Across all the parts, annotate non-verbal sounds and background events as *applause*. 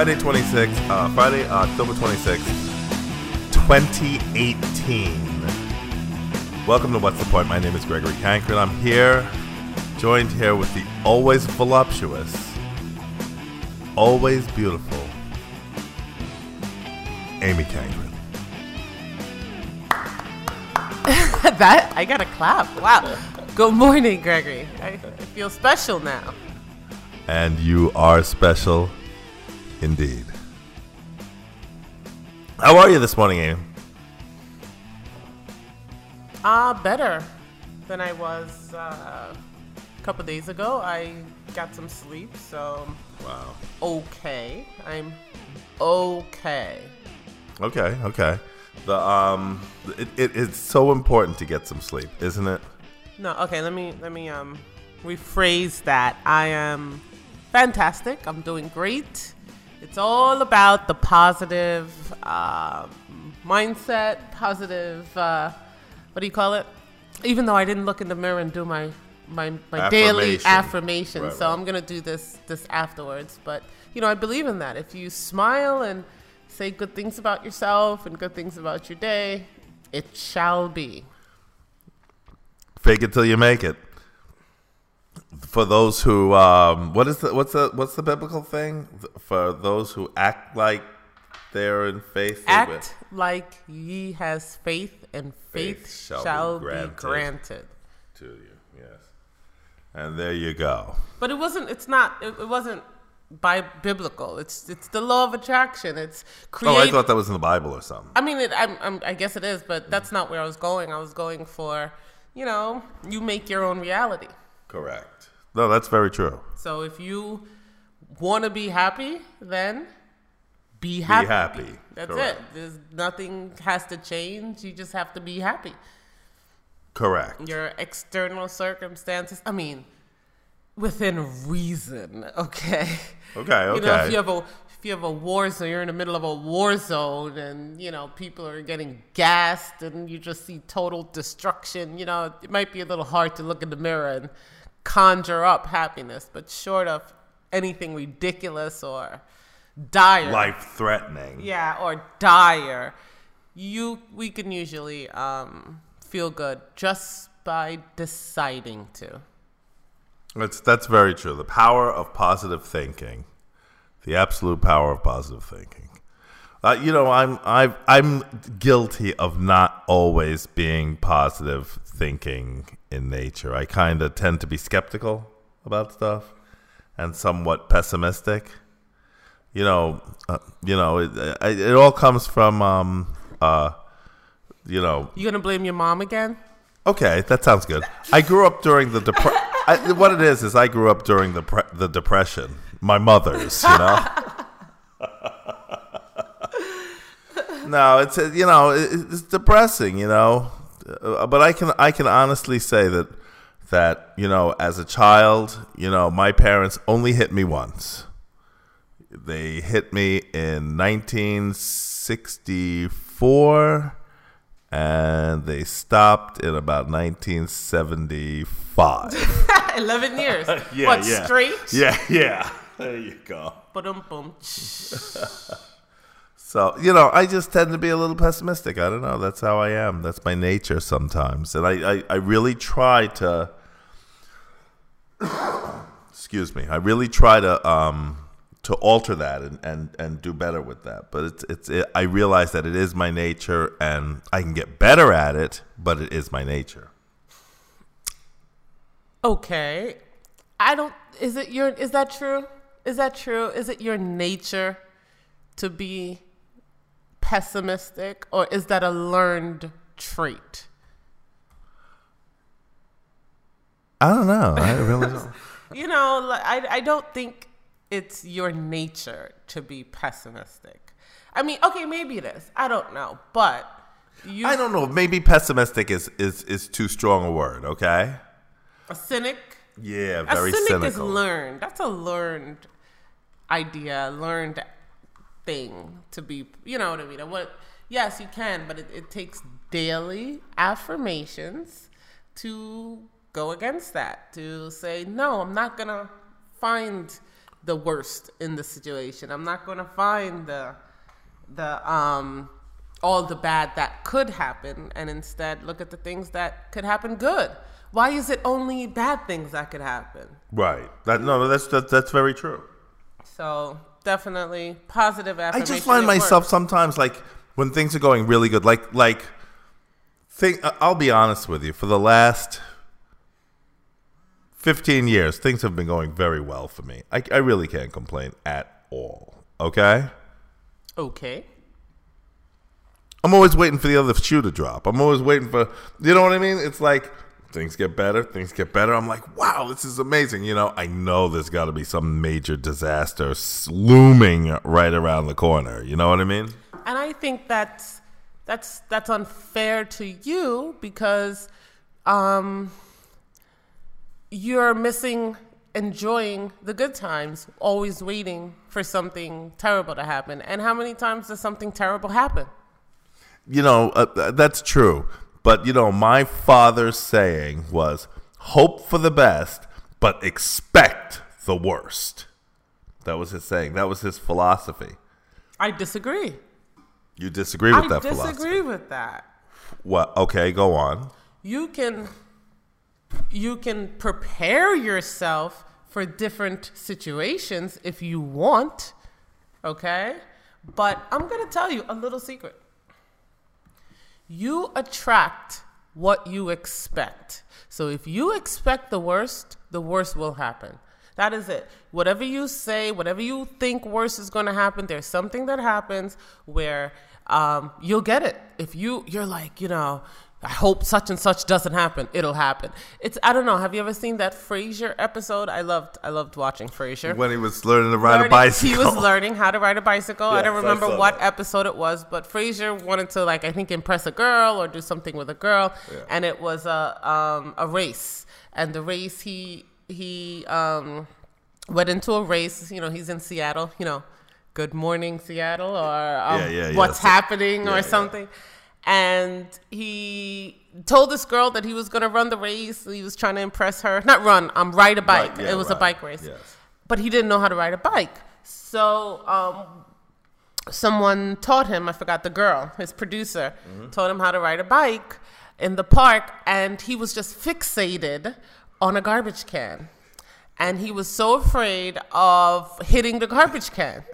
Friday 26th, uh, Friday, October 26th, 2018. Welcome to What's the Point? My name is Gregory Cankren. I'm here, joined here with the always voluptuous, always beautiful Amy Cankren. *laughs* that I gotta clap. Wow. Good morning, Gregory. I, I feel special now. And you are special indeed. How are you this morning, Amy? Uh, better than I was uh, a couple days ago. I got some sleep, so Wow. okay. I'm okay. Okay, okay. The um, it, it, it's so important to get some sleep, isn't it? No, okay. Let me let me um rephrase that. I am fantastic. I'm doing great. It's all about the positive uh, mindset, positive. Uh, what do you call it? Even though I didn't look in the mirror and do my my, my daily Affirmation. affirmation, Right, so right. I'm gonna do this this afterwards. But you know, I believe in that. If you smile and say good things about yourself and good things about your day, it shall be. Fake it till you make it. For those who, um, what is the what's the what's the biblical thing? For those who act like they're in faith, Act like ye has faith, and faith, Faith shall, be, granted. to you. Yes, and there you go. But it wasn't. It's not. It, it wasn't by biblical. It's it's the law of attraction. It's create. Oh, I thought that was in the Bible or something. I mean, it, I'm, I'm, I guess it is, but that's not where I was going. I was going for, you know, you make your own reality. Correct. No, that's very true. So if you want to be happy, then be happy. Be happy. That's Correct. it. There's nothing has to change. You just have to be happy. Correct. your external circumstances. I mean, within reason, okay. Okay. Okay. *laughs* You know, if you have a if you have a war zone, you're in the middle of a war zone, and you know people are getting gassed, and you just see total destruction. You know, it might be a little hard to look in the mirror and conjure up happiness, but short of anything ridiculous or dire, Life threatening. yeah, or dire, you we can usually um, feel good just by deciding to. That's that's very true. The power of positive thinking, the absolute power of positive thinking. Uh, you know, I'm I've, I'm guilty of not always being positive thinking in nature. I kind of tend to be skeptical about stuff and somewhat pessimistic. You know, uh, you know, it, it, it all comes from, um, uh, you know, You gonna blame your mom again? Okay, that sounds good. I grew up during the depression. What it is is I grew up during the pre- the depression. My mother's, you know. *laughs* no, it's you know it's depressing, you know. Uh, But I can I can honestly say that that you know as a child, you know, my parents only hit me once. They hit me in 1964 and they stopped in about 1975. *laughs* Eleven years. *laughs* Yeah, what yeah. straight? yeah, yeah. There you go. Boom, boom. *laughs* So, you know, I just tend to be a little pessimistic. I don't know. That's how I am. That's my nature sometimes. And I, I, I really try to, *coughs* excuse me, I really try to, um, to alter that and, and, and do better with that. But it's, it's, it, I realize that it is my nature and I can get better at it, but it is my nature. Okay. I don't. Is it your? Is that true? Is that true? Is it your nature to be pessimistic, or is that a learned trait? I don't know. I really don't. *laughs* You know, I I don't think it's your nature to be pessimistic. I mean, okay, maybe it is. I don't know, but you I don't know. Maybe pessimistic is, is, is too strong a word, okay? a cynic. Yeah, A very cynic cynical. is learned. That's a learned idea, learned thing to be. You know what I mean? And what Yes, you can, but it, it takes daily affirmations to go against that. To say, no, I'm not gonna find the worst in the situation. I'm not gonna find the the um all the bad that could happen and instead look at the things that could happen good. Why is it only bad things that could happen? Right. That no, that's that, that's very true. So definitely positive I just find myself works. sometimes like when things are going really good, like like think. Uh, I'll be honest with you. For the last fifteen years, things have been going very well for me. I, I really can't complain at all. Okay. okay. I'm always waiting for the other shoe to drop. I'm always waiting for, you know what I mean? It's like things get better, things get better. I'm like, wow, this is amazing. You know, I know there's got to be some major disaster looming right around the corner. You know what I mean? And I think that's that's that's unfair to you because um, you're missing enjoying the good times, always waiting for something terrible to happen. And how many times does something terrible happen? You know, uh, that's true. But, you know, my father's saying was hope for the best, but expect the worst. That was his saying. That was his philosophy. I disagree. You disagree with I that philosophy? I disagree with that. What? Okay, go on. you can you can prepare yourself for different situations if you want okay but i'm going to tell you a little secret you attract what you expect. So if you expect the worst the worst will happen. That is it. Whatever you say whatever you think worse is going to happen there's something that happens where um, you'll get it. If you you're like you know I hope such and such doesn't happen. It'll happen. It's I don't know. Have you ever seen that Frasier episode? I loved I loved watching Frasier. When he was learning to ride a bicycle. He was learning how to ride a bicycle. I don't remember saw what that. episode it was, but Frasier wanted to like I think impress a girl or do something with a girl, and it was a um, a race. And the race he he um, went into a race. You know, he's in Seattle. You know, good morning Seattle or um, Yeah, yeah, yeah. what's happening yeah, or yeah. something. And he told this girl that he was going to run the race. He was trying to impress her. Not run, um, ride a bike. Right, yeah, it was a bike race Yes. but he didn't know how to ride a bike. So um, someone taught him, I forgot the girl, his producer, Mm-hmm. taught him how to ride a bike in the park, and he was just fixated on a garbage can. And he was so afraid of hitting the garbage can.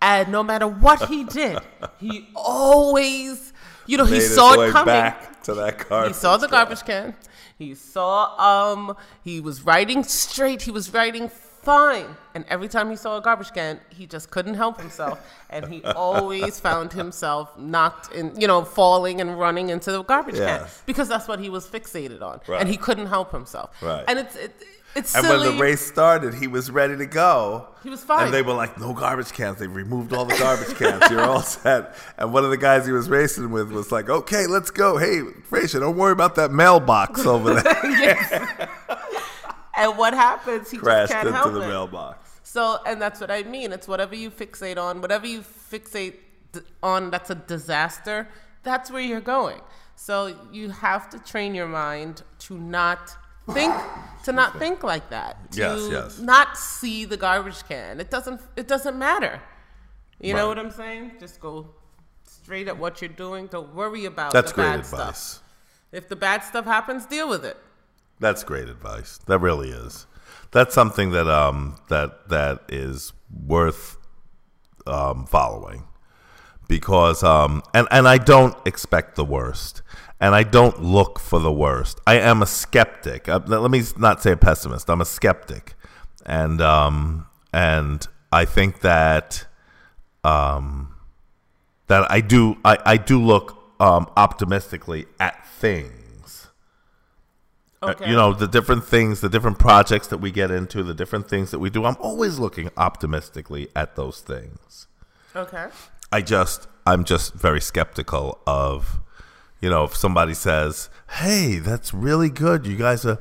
And no matter what he did, he *laughs* always, you know, he saw it coming. back to that car. He saw the garbage can. He saw um he was riding straight. He was riding fine. And every time he saw a garbage can, he just couldn't help himself. And he *laughs* always found himself knocked in, you know, falling and running into the garbage can because that's what he was fixated on. Right. And he couldn't help himself. Right. And it's it, it's And silly. when the race started, he was ready to go. He was fine. And they were like, no garbage cans. They removed all the garbage cans. You're all *laughs* set. And one of the guys he was racing with was like, okay, let's go. Hey, Frasier, don't worry about that mailbox over there. *laughs* and what happens? He Crashed just can't into help the it. mailbox. So, and that's what I mean. It's whatever you fixate on, whatever you fixate on that's a disaster, that's where you're going. So you have to train your mind to not think *laughs* to not think like that. To Yes, yes. not see the garbage can. It doesn't it doesn't matter. You know what I'm saying? Just go straight at what you're doing. Don't worry about That's the great bad advice. stuff. If the bad stuff happens, deal with it. That's great advice. That really is. That's something that um that that is worth um, following because um and and I don't expect the worst and I don't look for the worst. I am a skeptic. Uh, let me not say a pessimist. I'm a skeptic, and um and I think that um that I do I I do look um optimistically at things. Uh, Okay. you know the different things the different projects that we get into the different things that we do i'm always looking optimistically at those things Okay. I just i'm just very skeptical of you know if somebody says hey that's really good you guys are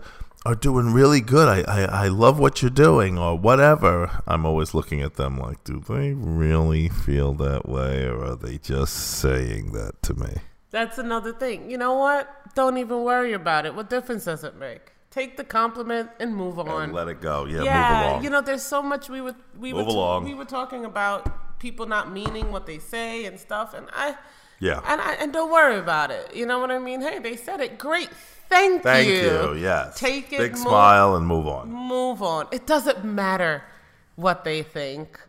are doing really good. I, I, I love what you're doing, or whatever. I'm always looking at them like, do they really feel that way, or are they just saying that to me? That's another thing. You know what? Don't even worry about it. What difference does it make? Take the compliment and move on. And let it go. Yeah, yeah, you know, there's so much we were we Move were along. we were talking about people not meaning what they say and stuff, and I yeah. and I and don't worry about it. You know what I mean? Hey, they said it. Great. Thank, Thank you. Thank you. Yes. Take it. Big move- smile and move on. Move on. It doesn't matter what they think,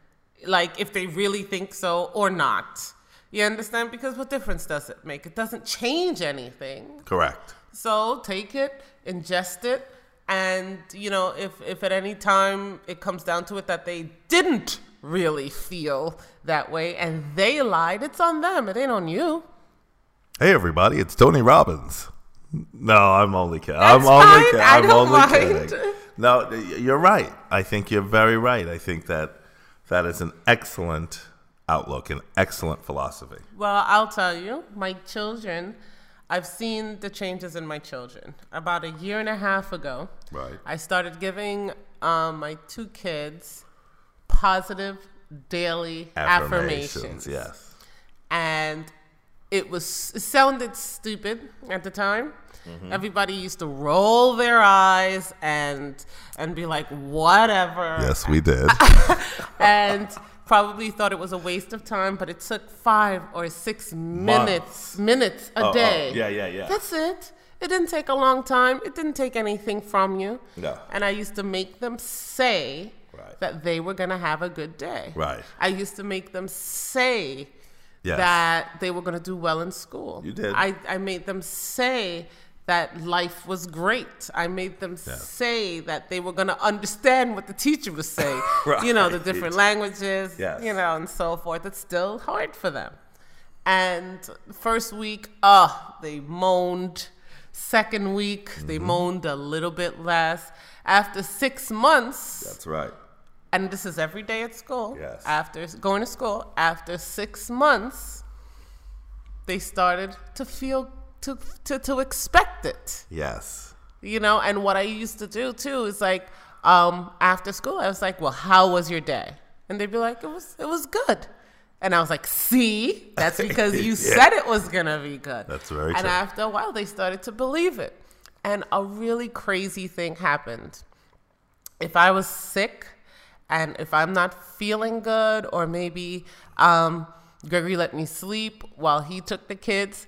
like if they really think so or not. You understand? Because what difference does it make? It doesn't change anything. Correct. So take it, ingest it, and you know, if if at any time it comes down to it that they didn't really feel that way and they lied, it's on them. It ain't on you. Hey, everybody! It's Tony Robbins. No, I'm only kidding. That's I'm only kidding. I'm only mind. kidding. No, you're right. I think you're very right. I think that that is an excellent outlook, an excellent philosophy. Well, I'll tell you, my children, I've seen the changes in my children. About a year and a half ago, Right. I started giving um, my two kids positive daily affirmations. Yes. and it was it sounded stupid at the time. Mm-hmm. Everybody used to roll their eyes and and be like, whatever, Yes, we did. *laughs* and probably thought it was a waste of time. But it took five or six minutes minutes a Oh, oh, day. yeah, yeah, yeah. That's it. It didn't take a long time. It didn't take anything from you. No. And I used to make them say Right. that they were gonna have a good day. Right. I used to make them say Yes. that they were going to do well in school. You did. I, I made them say that life was great. I made them say that they were going to understand what the teacher was saying. *laughs* You know, the different *laughs* languages, Yes. you know, and so forth. It's still hard for them. And first week, oh, they moaned. Second week, Mm-hmm. they moaned a little bit less. After six months, That's right. And this is every day at school. Yes. After going to school, after six months, they started to feel to to to expect it. Yes. You know, and what I used to do too is like, um, after school, I was like, "Well, how was your day?" And they'd be like, "It was it was good." And I was like, "See, that's because *laughs* you Yeah. said it was gonna be good." That's very And true. after a while, they started to believe it, and a really crazy thing happened if I was sick and if I'm not feeling good, or maybe um, Gregory let me sleep while he took the kids,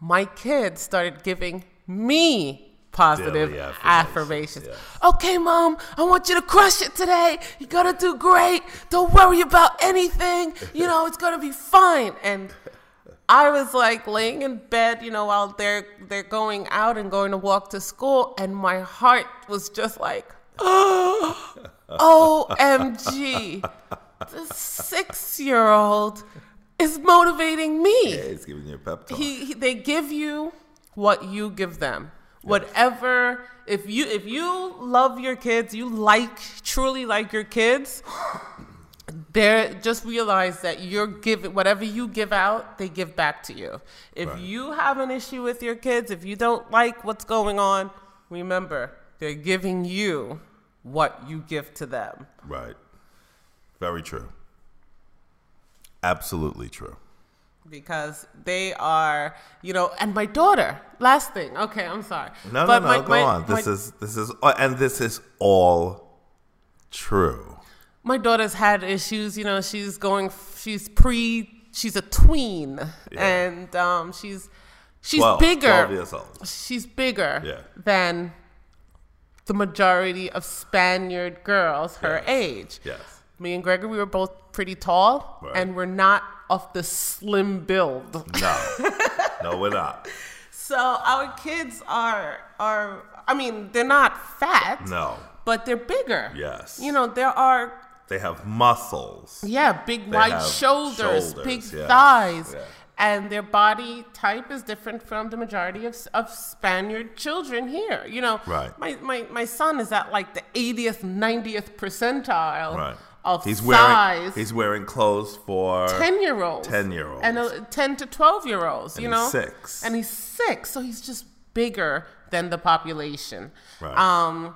my kids started giving me positive Daily affirmations. affirmations, yes. Okay, mom, I want you to crush it today. You're gonna do great. Don't worry about anything. You know, it's gonna be fine. And I was like laying in bed, you know, while they're they're going out and going to walk to school, and my heart was just like, oh, *gasps* *laughs* OMG. The six year old is motivating me. It's giving you a pep talk. He, he they give you what you give them. Whatever if you if you love your kids, you like truly like your kids, they're just realize that you're giving whatever you give out, they give back to you. If Right. you have an issue with your kids, if you don't like what's going on, remember, they're giving you what you give to them. right. Very true. Absolutely true. because they are, you know, and my daughter. Last thing, okay, I'm sorry. No, But no, my- no. Go my- on. This is this is uh, and this is all true. my daughter's had issues. You know, she's going, she's pre, she's a tween, Yeah. and um, she's she's 12, bigger. 12 years old. She's bigger Yeah. than the majority of Spaniard girls her Yes. age. Yes. Me and Gregory, we were both pretty tall, Right. and we're not of the slim build. No. no, we're not. So our kids are are I mean, they're not fat. No. But they're bigger. Yes. You know, there are They have muscles. yeah, big They wide shoulders, shoulders, big yes, thighs. And their body type is different from the majority of, of Spaniard children here. You know, Right. my, my, my son is at like the 80th, 90th percentile Right. of He's size. wearing he's wearing clothes for 10 year olds 10-year-olds. and uh, 10 to 12 year olds you And know he's six. and he's six so he's just bigger than the population. Right. Um,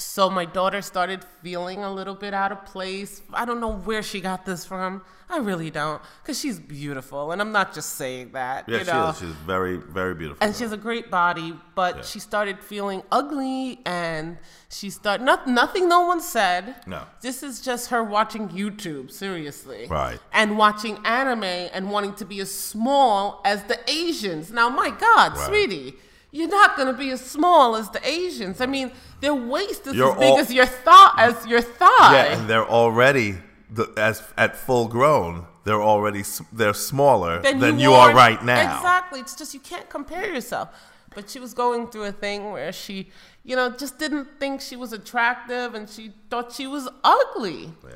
so my daughter started feeling a little bit out of place. I don't know where she got this from. I really don't, because she's beautiful, and I'm not just saying that. Yeah, you know? she is. She's very, very beautiful. and she has a great body, but Yeah. she started feeling ugly, and she started not nothing. No one said. No. This is just her watching YouTube, seriously. Right. And watching anime and wanting to be as small as the Asians. Now, my God, Right. sweetie, you're not gonna be as small as the Asians. I mean, their waist is You're as big as your thigh. As your thigh. yeah, and they're already the, as at full grown. They're already they're smaller than, you, are are right now. Exactly. It's just you can't compare yourself. But she was going through a thing where she, you know, just didn't think she was attractive and she thought she was ugly. Yeah.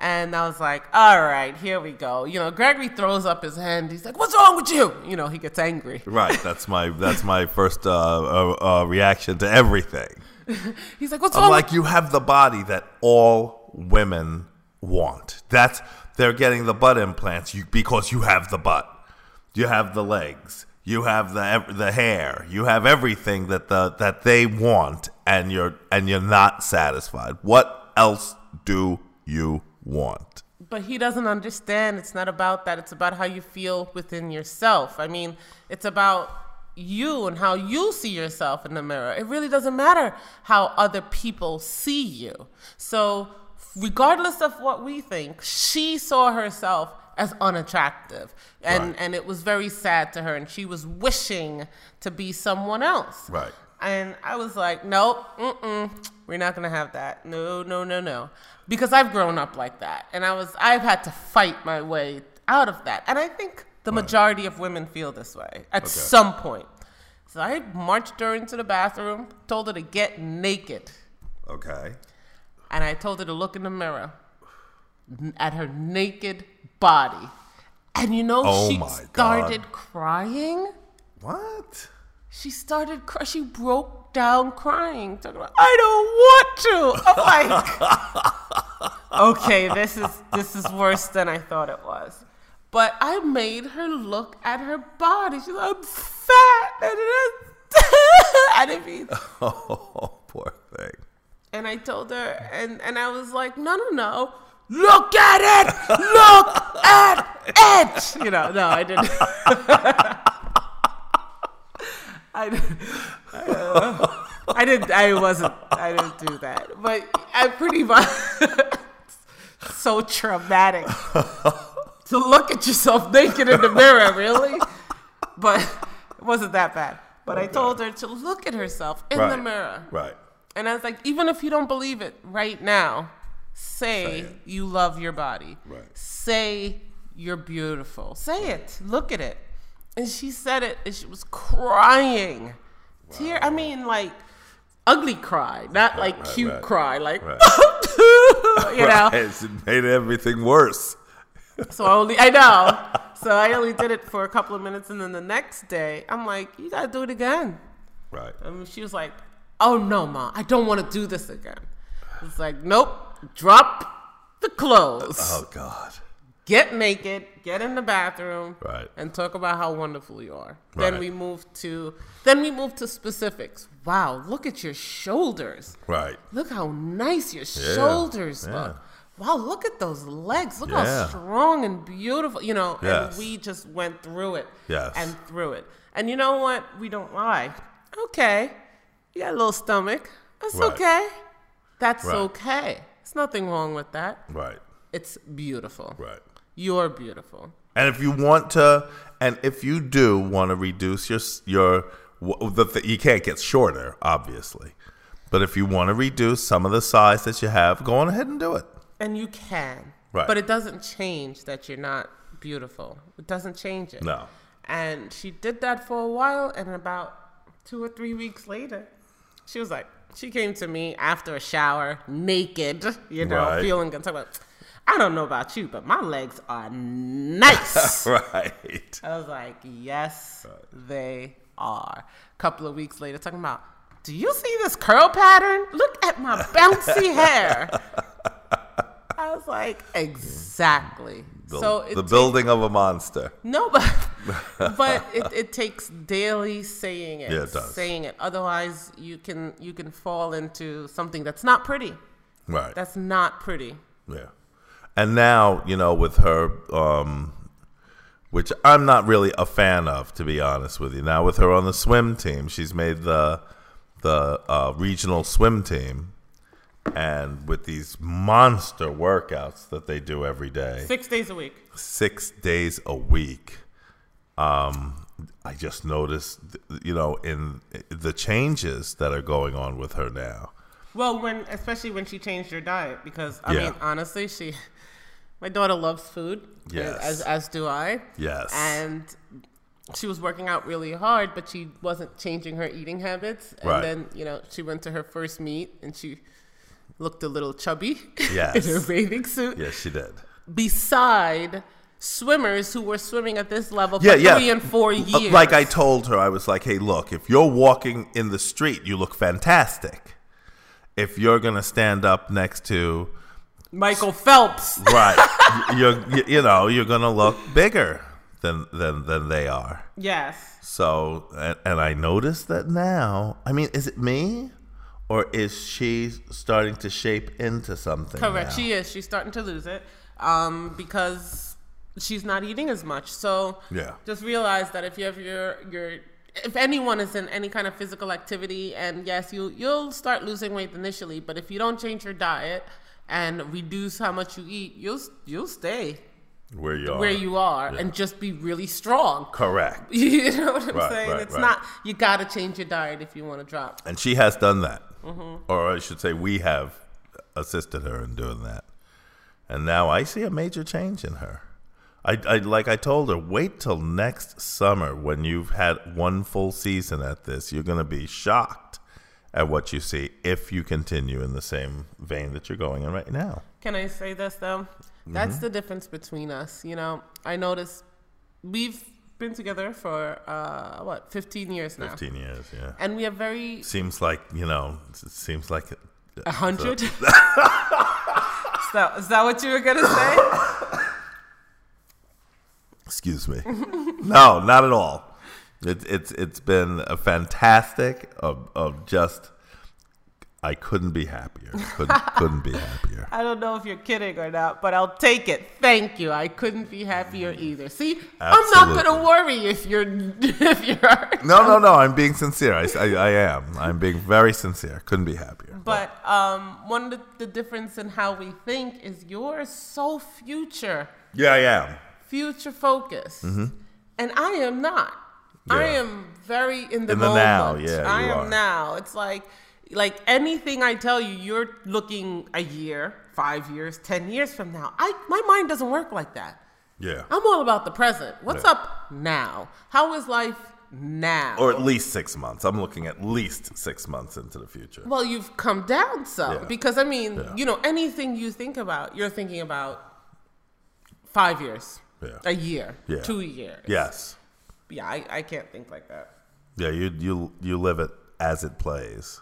And I was like, all right, here we go. You know, Gregory throws up his hand. He's like, what's wrong with you? You know, he gets angry. Right. That's my that's my first uh, uh, uh, reaction to everything. *laughs* He's like, what's I'm wrong like, you have the body that all women want. That's they're getting the butt implants you, because you have the butt, you have the legs, you have the the hair, you have everything that the that they want, and you're and you're not satisfied. What else do you want? But he doesn't understand. It's not about that. It's about how you feel within yourself. I mean, it's about you and how you see yourself in the mirror. It really doesn't matter how other people see you. So, regardless of what we think, she saw herself as unattractive. And Right. and it was very sad to her and she was wishing to be someone else. Right. And I was like, nope, mm-mm, we're not gonna have that. No, no, no, no. Because I've grown up like that. And I was I've had to fight my way out of that. And I think the majority of women feel this way at some point. So I marched her into the bathroom, told her to get naked. Okay. And I told her to look in the mirror at her naked body. And you know, Oh she my God. started crying. What? She started cry. She broke down crying. Talking about, I don't want to. Oh I'm like, *laughs* okay, this is this is worse than I thought it was. But I made her look at her body. She's like, I'm fat. And it is- I didn't mean. Oh, poor thing. And I told her, and and I was like, no, no, no. Look at it! Look at it! You know, no, I didn't. *laughs* I didn't. *laughs* I didn't. I wasn't. I didn't do that. But I pretty much *laughs* so traumatic to look at yourself naked in the mirror. Really, but it wasn't that bad. But I told her to look at herself in the mirror. Right. And I was like, even if you don't believe it right now, say, Say you love your body. Right. Say you're beautiful. Say it. Look at it. And she said it and she was crying. Tear I mean like ugly cry, not like right, cute right, cry, like right. *laughs* you know. Right. It made everything worse. So I only I know. So I only did it for a couple of minutes and then the next day I'm like, you gotta do it again. Right. And she was like, "Oh no, mom, I don't want to do this again." It's like, "Nope, drop the clothes, Oh God. Get naked, get in the bathroom, Right. and talk about how wonderful you are." Then we move to then we move to specifics. Wow, look at your shoulders. Right. Look how nice your shoulders yeah. look. Wow, look at those legs. Look Yeah. how strong and beautiful. You know, Yes. and we just went through it. Yes. And through it. And you know what? We don't lie. Okay. You got a little stomach. That's Right. okay. That's Right. okay. There's nothing wrong with that. Right. It's beautiful. Right. You're beautiful. And if you want to, and if you do want to reduce your your the you can't get shorter, obviously, but if you want to reduce some of the size that you have, go on ahead and do it. And you can. Right. But it doesn't change that you're not beautiful. It doesn't change it. No. And she did that for a while, and about two or three weeks later, she was like, she came to me after a shower, naked, you know, Right. feeling good. Talking about, I don't know about you, but my legs are nice. *laughs* Right. I was like, yes, they are. A couple of weeks later, talking about, do you see this curl pattern? Look at my bouncy *laughs* hair. I was like, exactly. The, so the takes- building of a monster. no, but *laughs* but it, it takes daily saying it. Yeah, it does. Saying it. Otherwise, you can you can fall into something that's not pretty. Right. That's not pretty. Yeah. And now, you know, with her, um, which I'm not really a fan of, to be honest with you. Now, with her on the swim team, she's made the the uh, regional swim team, and with these monster workouts that they do every day, Six days a week. six days a week. Um, I just noticed, you know, in the changes that are going on with her now. Well, when especially when she changed her diet, because I Yeah. mean, honestly, she, my daughter loves food, Yes. as as do I, Yes. and she was working out really hard, but she wasn't changing her eating habits. And Right. then you know she went to her first meet, and she looked a little chubby *laughs* Yes. in her bathing suit. yes, she did. Beside swimmers who were swimming at this level Yeah, for yeah. three and four years. Like I told her, I was like, "Hey, look, if you're walking in the street, you look fantastic. If you're gonna stand up next to Michael Phelps. right, you're you know you're gonna look bigger than than than they are. yes. So, and, and I noticed that now. I mean, is it me, or is she starting to shape into something? Correct. now? She is. She's starting to lose it um, because she's not eating as much. So Yeah. just realize that if you have your your if anyone is in any kind of physical activity, and yes, you you'll start losing weight initially, but if you don't change your diet and reduce how much you eat, you'll you'll stay where you are. where you are and just be really strong. correct. *laughs* You know what I'm Right, saying? right, it's right. not you got to change your diet if you want to drop. And she has done that. Mm-hmm. Or I should say, we have assisted her in doing that. And now I see a major change in her. I, I like I told her, wait till next summer when you've had one full season at this. You're to be shocked at what you see if you continue in the same vein that you're going in right now. Can I say this though? That's Mm-hmm. the difference between us. You know, I notice we've been together for uh, what 15 years now, 15 years, yeah. and we have very Seems like, you know, it seems like a hundred. so. *laughs* *laughs* is, that, is that what you were gonna say? Excuse me. *laughs* no, not at all. It, it's it's been a fantastic of of just. I couldn't be happier. Couldn't *laughs* couldn't be happier. I don't know if you're kidding or not, but I'll take it. Thank you. I couldn't be happier either. See, I'm not gonna worry if you're *laughs* if you're. No, no, no. I'm being sincere. I, I, I am. I'm being very sincere. Couldn't be happier. But um, one of the, the difference in how we think is you're so future. yeah, I am. future focused, and I am not. I Mm-hmm. Am very in the In the moment. now, yeah, I am are. now. It's like like anything I tell you, you're looking a year, five years, ten years from now. I my mind doesn't work like that. Yeah. I'm all about the present. What's Yeah. up now? How is life now? Or at least six months. I'm looking at least six months into the future. well, you've come down some Yeah. because I mean, Yeah. you know, anything you think about, you're thinking about five years, Yeah. a year, Yeah. two years. Yes. Yeah, I, I can't think like that. Yeah, you you you live it as it plays,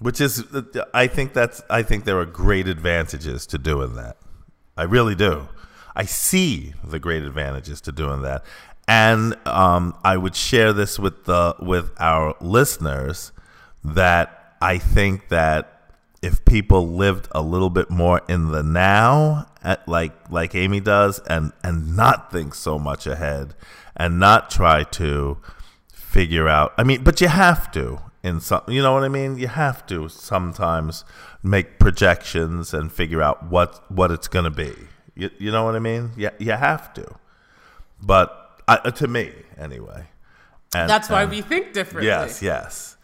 which is I think that's I think there are great advantages to doing that. I really do. I see the great advantages to doing that, and um, I would share this with the with our listeners that I think that if people lived a little bit more in the now, at, like like Amy does, and and not think so much ahead, and not try to figure out. I mean, but you have to in some. You know what I mean? You have to sometimes make projections and figure out what what it's going to be. You, you know what I mean? Yeah, you have to. But uh, to me, anyway. And, That's why and- we think differently. Yes, yes.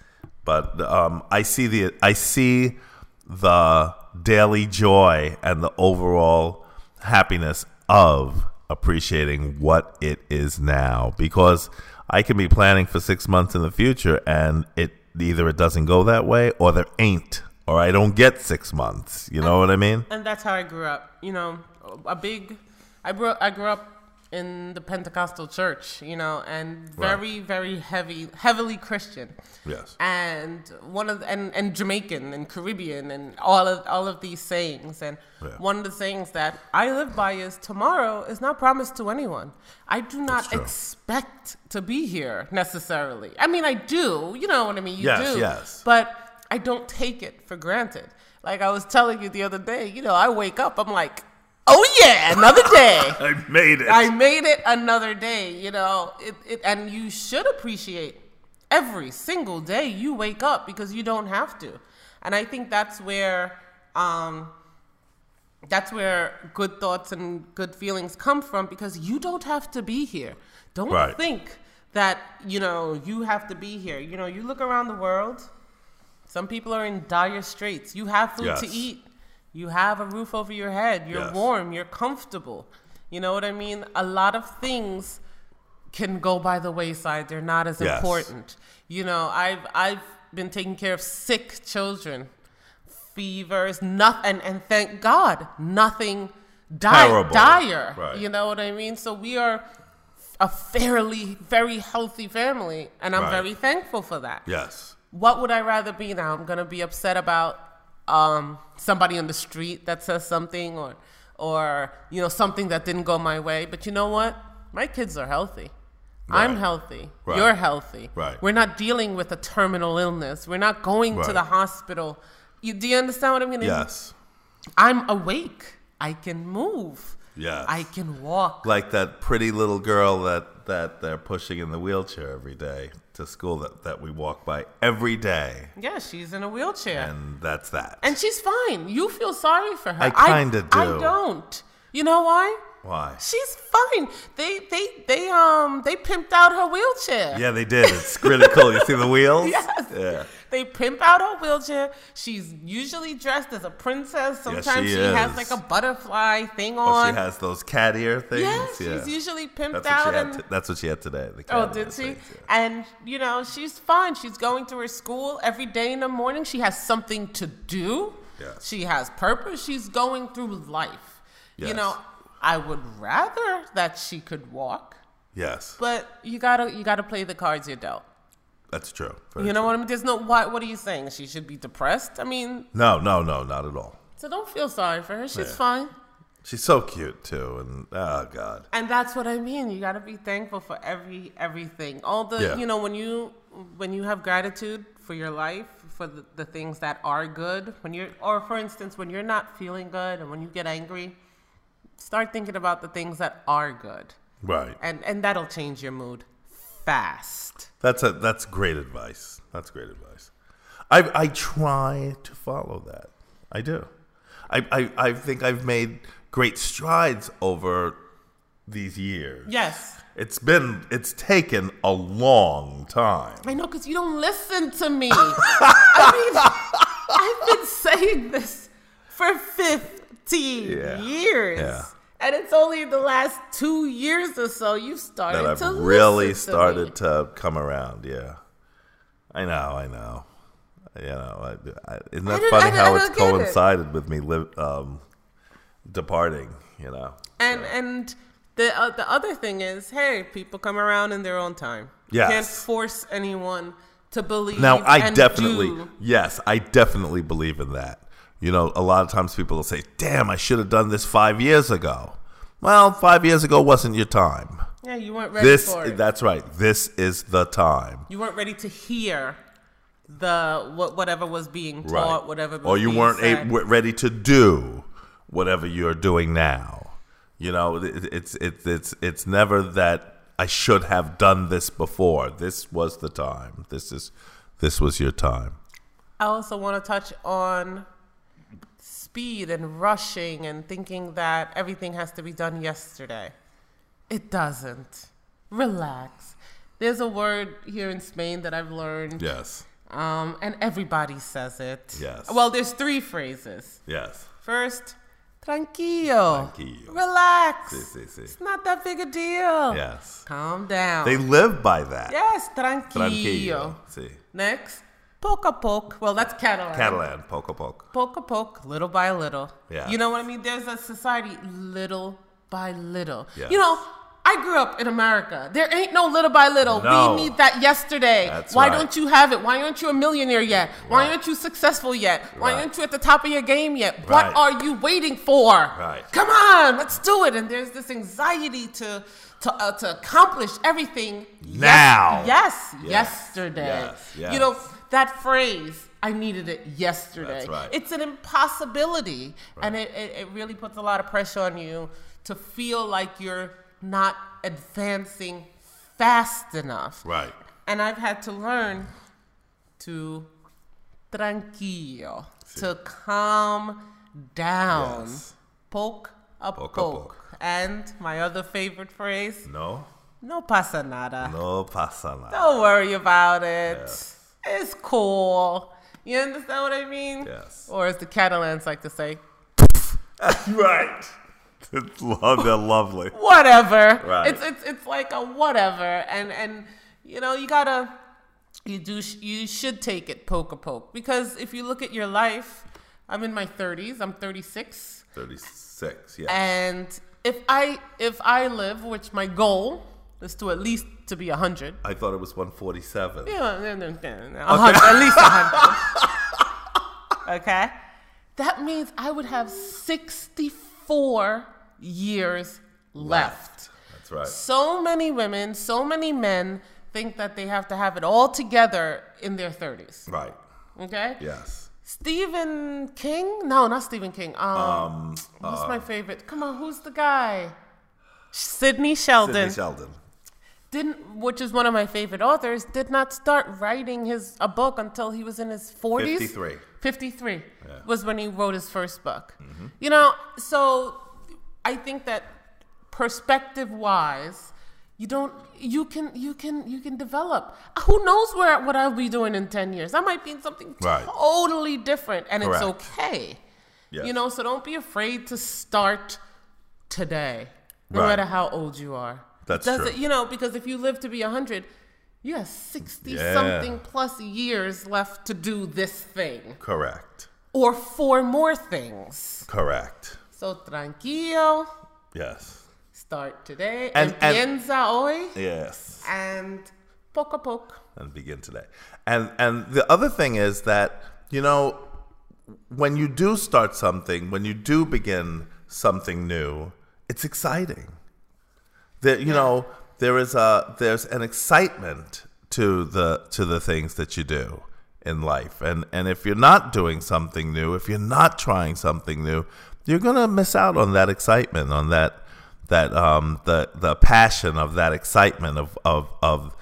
But um, I see the I see the daily joy and the overall happiness of appreciating what it is now because I can be planning for six months in the future and it either it doesn't go that way or there ain't or I don't get six months. You know what I mean? And that's how I grew up. You know, a big. I grew. I grew up in the Pentecostal church, you know, and very, very heavy, heavily Christian. Yes. And one of the, and, and Jamaican and Caribbean and all of all of these sayings. And Yeah. one of the sayings that I live by is tomorrow is not promised to anyone. I do not expect to be here necessarily. I mean, I do. You know what I mean? You Yes, do. yes. But I don't take it for granted. Like I was telling you the other day, you know, I wake up, I'm like, oh yeah, another day. *laughs* I made it. I made it another day, you know. It, it and you should appreciate every single day you wake up because you don't have to. And I think that's where um that's where good thoughts and good feelings come from because you don't have to be here. Don't Right. think that, you know, you have to be here. You know, you look around the world, some people are in dire straits. You have food to eat. You have a roof over your head. You're Yes. warm. You're comfortable. You know what I mean? A lot of things can go by the wayside. They're not as Yes. important. You know, I've I've been taking care of sick children, fevers, nothing, and, and thank God, nothing di- Terrible. dire. Right. You know what I mean? So we are a fairly very healthy family, and I'm Right. very thankful for that yes. what would I rather be now? I'm gonna be upset about um, somebody on the street that says something, or or you know something that didn't go my way. But you know what? My kids are healthy. I'm healthy. Right. You're healthy. Right. We're not dealing with a terminal illness. We're not going to the hospital. You, do you understand what I mean? Yes. I'm awake. I can move. Yes. I can walk. Like that pretty little girl that, that they're pushing in the wheelchair every day to school that, that we walk by every day. Yeah, she's in a wheelchair. And that's that. And she's fine. You feel sorry for her. I kinda do. I do. don't. You know why? Why? She's fine. They they they um they pimped out her wheelchair. Yeah, they did. It's really cool. You see the *laughs* wheels? Yes. Yeah. They pimp out her wheelchair. She's usually dressed as a princess. Sometimes she she, has like a butterfly thing on. Oh, she has those cat ear things. yes, yeah. she's usually pimped that's out and t- that's what she had today. Oh, did she? things, yeah. And you know, she's fine. She's going to her school every day in the morning. She has something to do. Yes. She has purpose. She's going through life. Yes. You know, I would rather that she could walk, Yes, but you gotta you gotta play the cards you're dealt. That's true. Very You know true. what I mean? There's no what. What are you saying? She should be depressed? I mean, No, no, no, not at all. so don't feel sorry for her. She's Yeah. fine. She's so cute too, and oh god, And that's what I mean. You got to be thankful for every everything. All the Yeah. you know when you when you have gratitude for your life, for the, the things that are good. When you're or for instance, when you're not feeling good and when you get angry, start thinking about the things that are good. right? And and that'll change your mood fast. That's a that's great advice. That's great advice. I I try to follow that. I do. I I, I think I've made great strides over these years. Yes. It's been it's taken a long time. I know because you don't listen to me. *laughs* I mean, I've been saying this for 15 Yeah. years. Yeah. And it's only the last two years or so you've started that I've to really listen to started to come around. Yeah, I know, I know. You know, I, I, isn't that funny how it's don't it. coincided with me live, um, departing? You know. And and the uh, the other thing is, hey, people come around in their own time. You can't force anyone to believe. In that. Now, I definitely, do. yes, I definitely believe in that. You know, a lot of times people will say, "Damn, I should have done this five years ago." Well, five years ago wasn't your time. Yeah, you weren't ready This, for it. that's right. This is the time. you weren't ready to hear the what whatever was being taught, right? whatever. Was or you weren't a, ready to do whatever you're doing now. You know, it, it's it's it's it's never that I should have done this before. This was the time. This is this was your time. I also want to touch on speed and rushing and thinking that everything has to be done yesterday. It doesn't. Relax. There's a word here in Spain that I've learned, Yes. um, and everybody says it. Yes. Well, there's three phrases. Yes. First, tranquilo. Tranquilo. Relax. Sí, sí, sí. It's not that big a deal. Yes. Calm down. They live by that. yes, tranquilo. Tranquilo. Sí. Next, poco a poke. Well, that's Catalan. Catalan, poc a poc Poc a poc, little by little. Yeah. You know what I mean? There's a society little by little. Yes. You know, I grew up in America. There ain't no little by little. No. We need that yesterday. That's Why right. don't you have it? Why aren't you a millionaire yet? Why Right. aren't you successful yet? Why Right. aren't you at the top of your game yet? Right. What are you waiting for? Right. Come on, let's do it. And there's this anxiety to to uh, to accomplish everything yes- Now. Yes, Yes. yesterday. Yes, yes. You know that phrase. I needed it yesterday. That's right. It's an impossibility, and it, it, it really puts a lot of pressure on you to feel like you're not advancing fast enough. Right. And I've had to learn to tranquilo, to calm down, Yes. poc a Poc poc. a poc. And my other favorite phrase, No. no pasa nada. No pasa nada. Don't worry about it. Yes. It's cool. You understand what I mean? Yes. Or as the Catalans like to say, *laughs* right. It's love. They're lovely. *laughs* whatever. Right. It's it's it's like a whatever, and and you know you gotta you do you should take it poc a poc because if you look at your life, I'm in my 30s. I'm 36, Thirty-six. Yeah. and if I if I live, which my goal is to at least to be 100. I thought it was one forty-seven. Yeah, no, no, no, no, a hundred, at least a hundred. *laughs* okay, that means I would have sixty-four years left. That's right. So many women, so many men think that they have to have it all together in their thirties. Right. Okay. Yes. Stephen King? No, not Stephen King. Um, who's my favorite? Come on, who's the guy? Sidney Sheldon Sidney Sheldon. Didn't, which is one of my favorite authors, did not start writing his a book until he was in his forties. 53. 53 was when he wrote his first book. Mm-hmm. You know, so I think that perspective wise, you don't you can you can you can develop. Who knows where what I'll be doing in 10 years? I might be in something Right. totally different and Correct. it's okay. Yes. You know, so don't be afraid to start today, no Right. matter how old you are. That's Does true. it- you know, because if you live to be 100, you have 60 Yeah. something plus years left to do this thing Correct. or four more things. Correct. So tranquilo, Yes. start today, And- and- hoy, Yes. and poco a poco. and begin today. And and the other thing is that you know when you do start something, when you do begin something new, it's exciting. There, you know, there is a there's an excitement to the to the things that you do in life, and and if you're not doing something new, if you're not trying something new, you're gonna miss out on that excitement, on that that um the the passion of that excitement of of of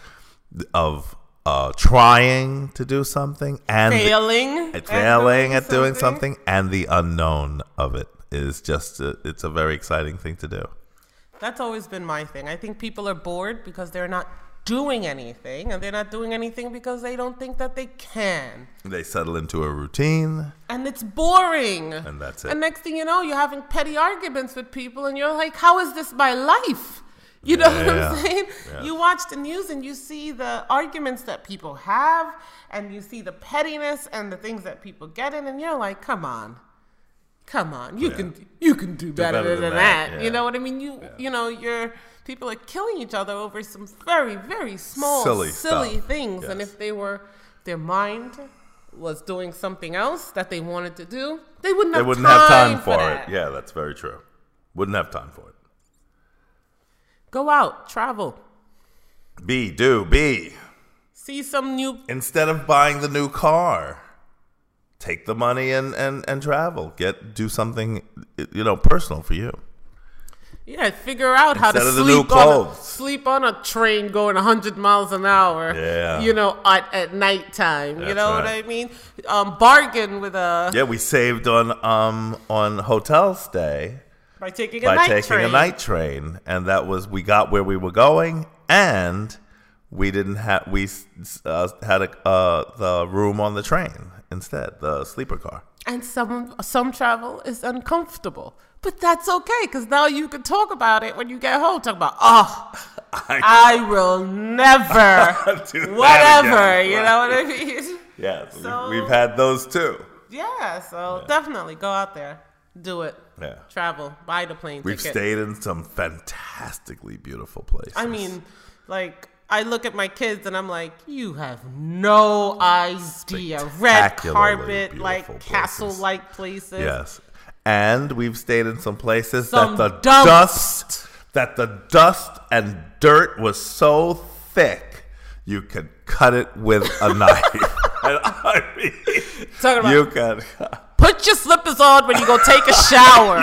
of uh, trying to do something and Failing. at at failing at doing something and the unknown of it is just a, it's a very exciting thing to do. That's always been my thing. I think people are bored because they're not doing anything, and they're not doing anything because they don't think that they can. They settle into a routine. And it's boring. And that's it. And next thing you know, you're having petty arguments with people, and you're like, how is this my life? You know what I'm saying? Yeah. You watch the news and you see the arguments that people have, and you see the pettiness and the things that people get in, and you're like, come on. Come on, you oh, Yeah. can you can do better, better than, than that. that, You know what I mean? You you know you're people are killing each other over some very very small Silly silly, stuff. things, and if they were their mind was doing something else that they wanted to do, they wouldn't They have wouldn't time have time for that. it. Yeah, that's very true. Wouldn't have time for it. Go out, travel, Be do, be. see some new. Instead of buying the new car, take the money and, and, and travel. Get do something you know personal for you. Yeah, figure out how to Instead sleep on a, sleep on a train going 100 miles an hour. Yeah. You know, at, at nighttime. you know what. I mean? Um, bargain with a Yeah, we saved on um on hotel stay by taking a by night taking train. a night train, and that was we got where we were going, and we didn't have we uh, had a, uh, the room on the train instead, the sleeper car. And some some travel is uncomfortable, but that's okay because now you can talk about it when you get home. Talk about oh, *laughs* I, will never, *laughs* Do whatever. You know what I mean? *laughs* Yes, So- we, we've had those too. Yeah. So definitely go out there. Do it. Yeah. Travel. Buy the plane We've ticket. stayed in some fantastically beautiful places. I mean, like I look at my kids and I'm like, you have no idea. Red carpet, like castle-like places. yes. And we've stayed in some places Some that the dumps. dust that the dust and dirt was so thick you could cut it with a *laughs* knife. *laughs* And I mean, Talking about you could *laughs* put your slippers on when you go take a shower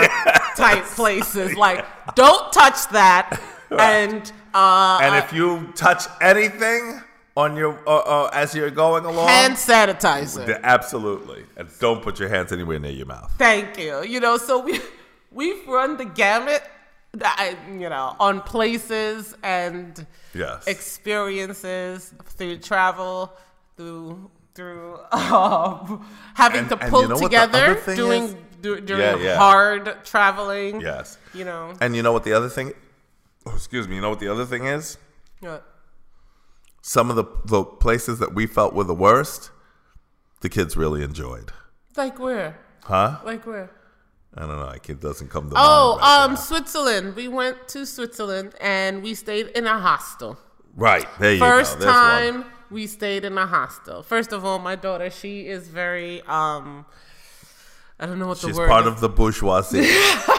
type places. Like, don't touch that. *laughs* And uh, And if you touch anything on your uh, uh, as you're going along, hand sanitizer. absolutely, and don't put your hands anywhere near your mouth. Thank you. You know, so we *laughs* we've run the gamut. You know, on places and Yes, experiences through travel, through through um, having And- to pull you know together doing is? during Yeah, yeah. hard traveling. yes. You know. And you know what the other thing? Oh, excuse me. You know what the other thing is? What? Some of the the places that we felt were the worst, the kids really enjoyed. Like where? Huh? Like where? I don't know. It doesn't come to Oh, mind. right um, now. Switzerland. We went to Switzerland and we stayed in a hostel. right there you First go. Time we stayed in a hostel. First of all, my daughter, she is very um I don't know what She's the word She's part is. of the bourgeoisie. *laughs*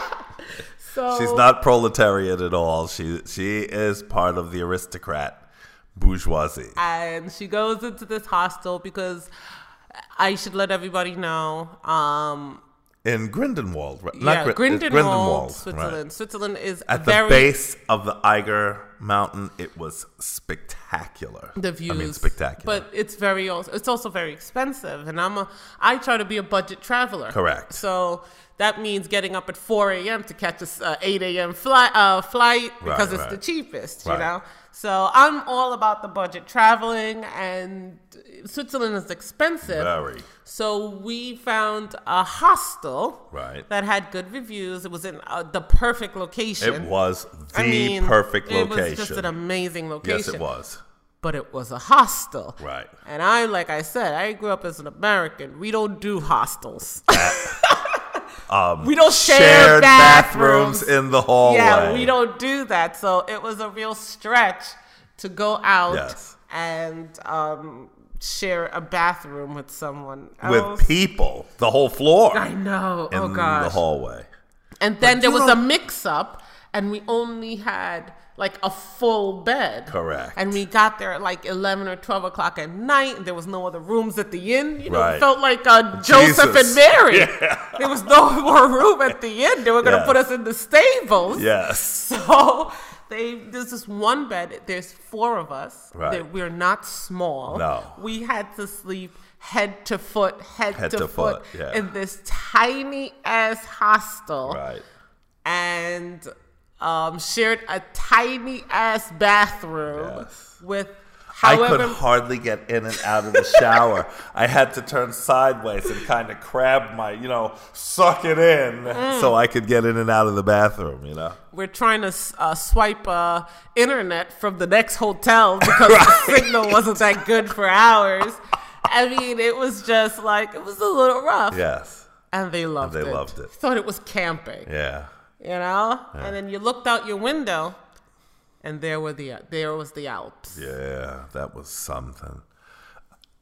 so She's not proletariat at all. She she is part of the aristocrat bourgeoisie. and she goes into this hostel because I should let everybody know. Um, In Grindelwald, right? yeah, Grindelwald, Grindelwald, right. Switzerland. Switzerland is At the base of the Eiger Mountain, it was spectacular. the views. I mean, spectacular. But it's very also it's also very expensive, and I'm a I try to be a budget traveler. Correct. So that means getting up at 4 a.m. to catch a uh, 8 a.m. flight uh, flight because Right, it's right. the cheapest, Right. you know. So I'm all about the budget traveling, and Switzerland is expensive. Very. So we found a hostel Right. that had good reviews. It was in uh, the perfect location. It was the I mean, perfect location. It was just an amazing location yes, it was. but it was a hostel. Right. And I, like I said, I grew up as an American. We don't do hostels. *laughs* we don't share Um, Shared bathrooms. bathrooms in the hallway. yeah, we don't do that. So it was a real stretch to go out Yes. and um, share a bathroom with someone with people, the whole floor I know. in oh gosh, the hallway. And then But there was a mix up, and we only had like a full bed. Correct. And we got there at like 11 or 12 o'clock at night, and there was no other rooms at the inn. You know, Right. it felt like uh, Joseph Jesus. and Mary. *laughs* There was no more room at the inn. They were going to Yes. put us in the stables. Yes. So they there's this one bed. There's four of us. Right. We're not small. No. We had to sleep head to foot, head, Head to, to foot, foot, yeah. in this tiny ass hostel Right. and um, shared a tiny ass bathroom Yes. with I could hardly get in and out of the shower. I had to turn sideways and kind of crab my, you know, suck it in Mm. so I could get in and out of the bathroom, you know? we're trying to uh, swipe uh, internet from the next hotel *laughs* because the signal wasn't that good for hours. I mean, it was just like it was a little rough, Yes. and they loved they it. They loved it. Thought it was camping, Yeah. You know. And then you looked out your window, and there were the there was the Alps. Yeah, that was something.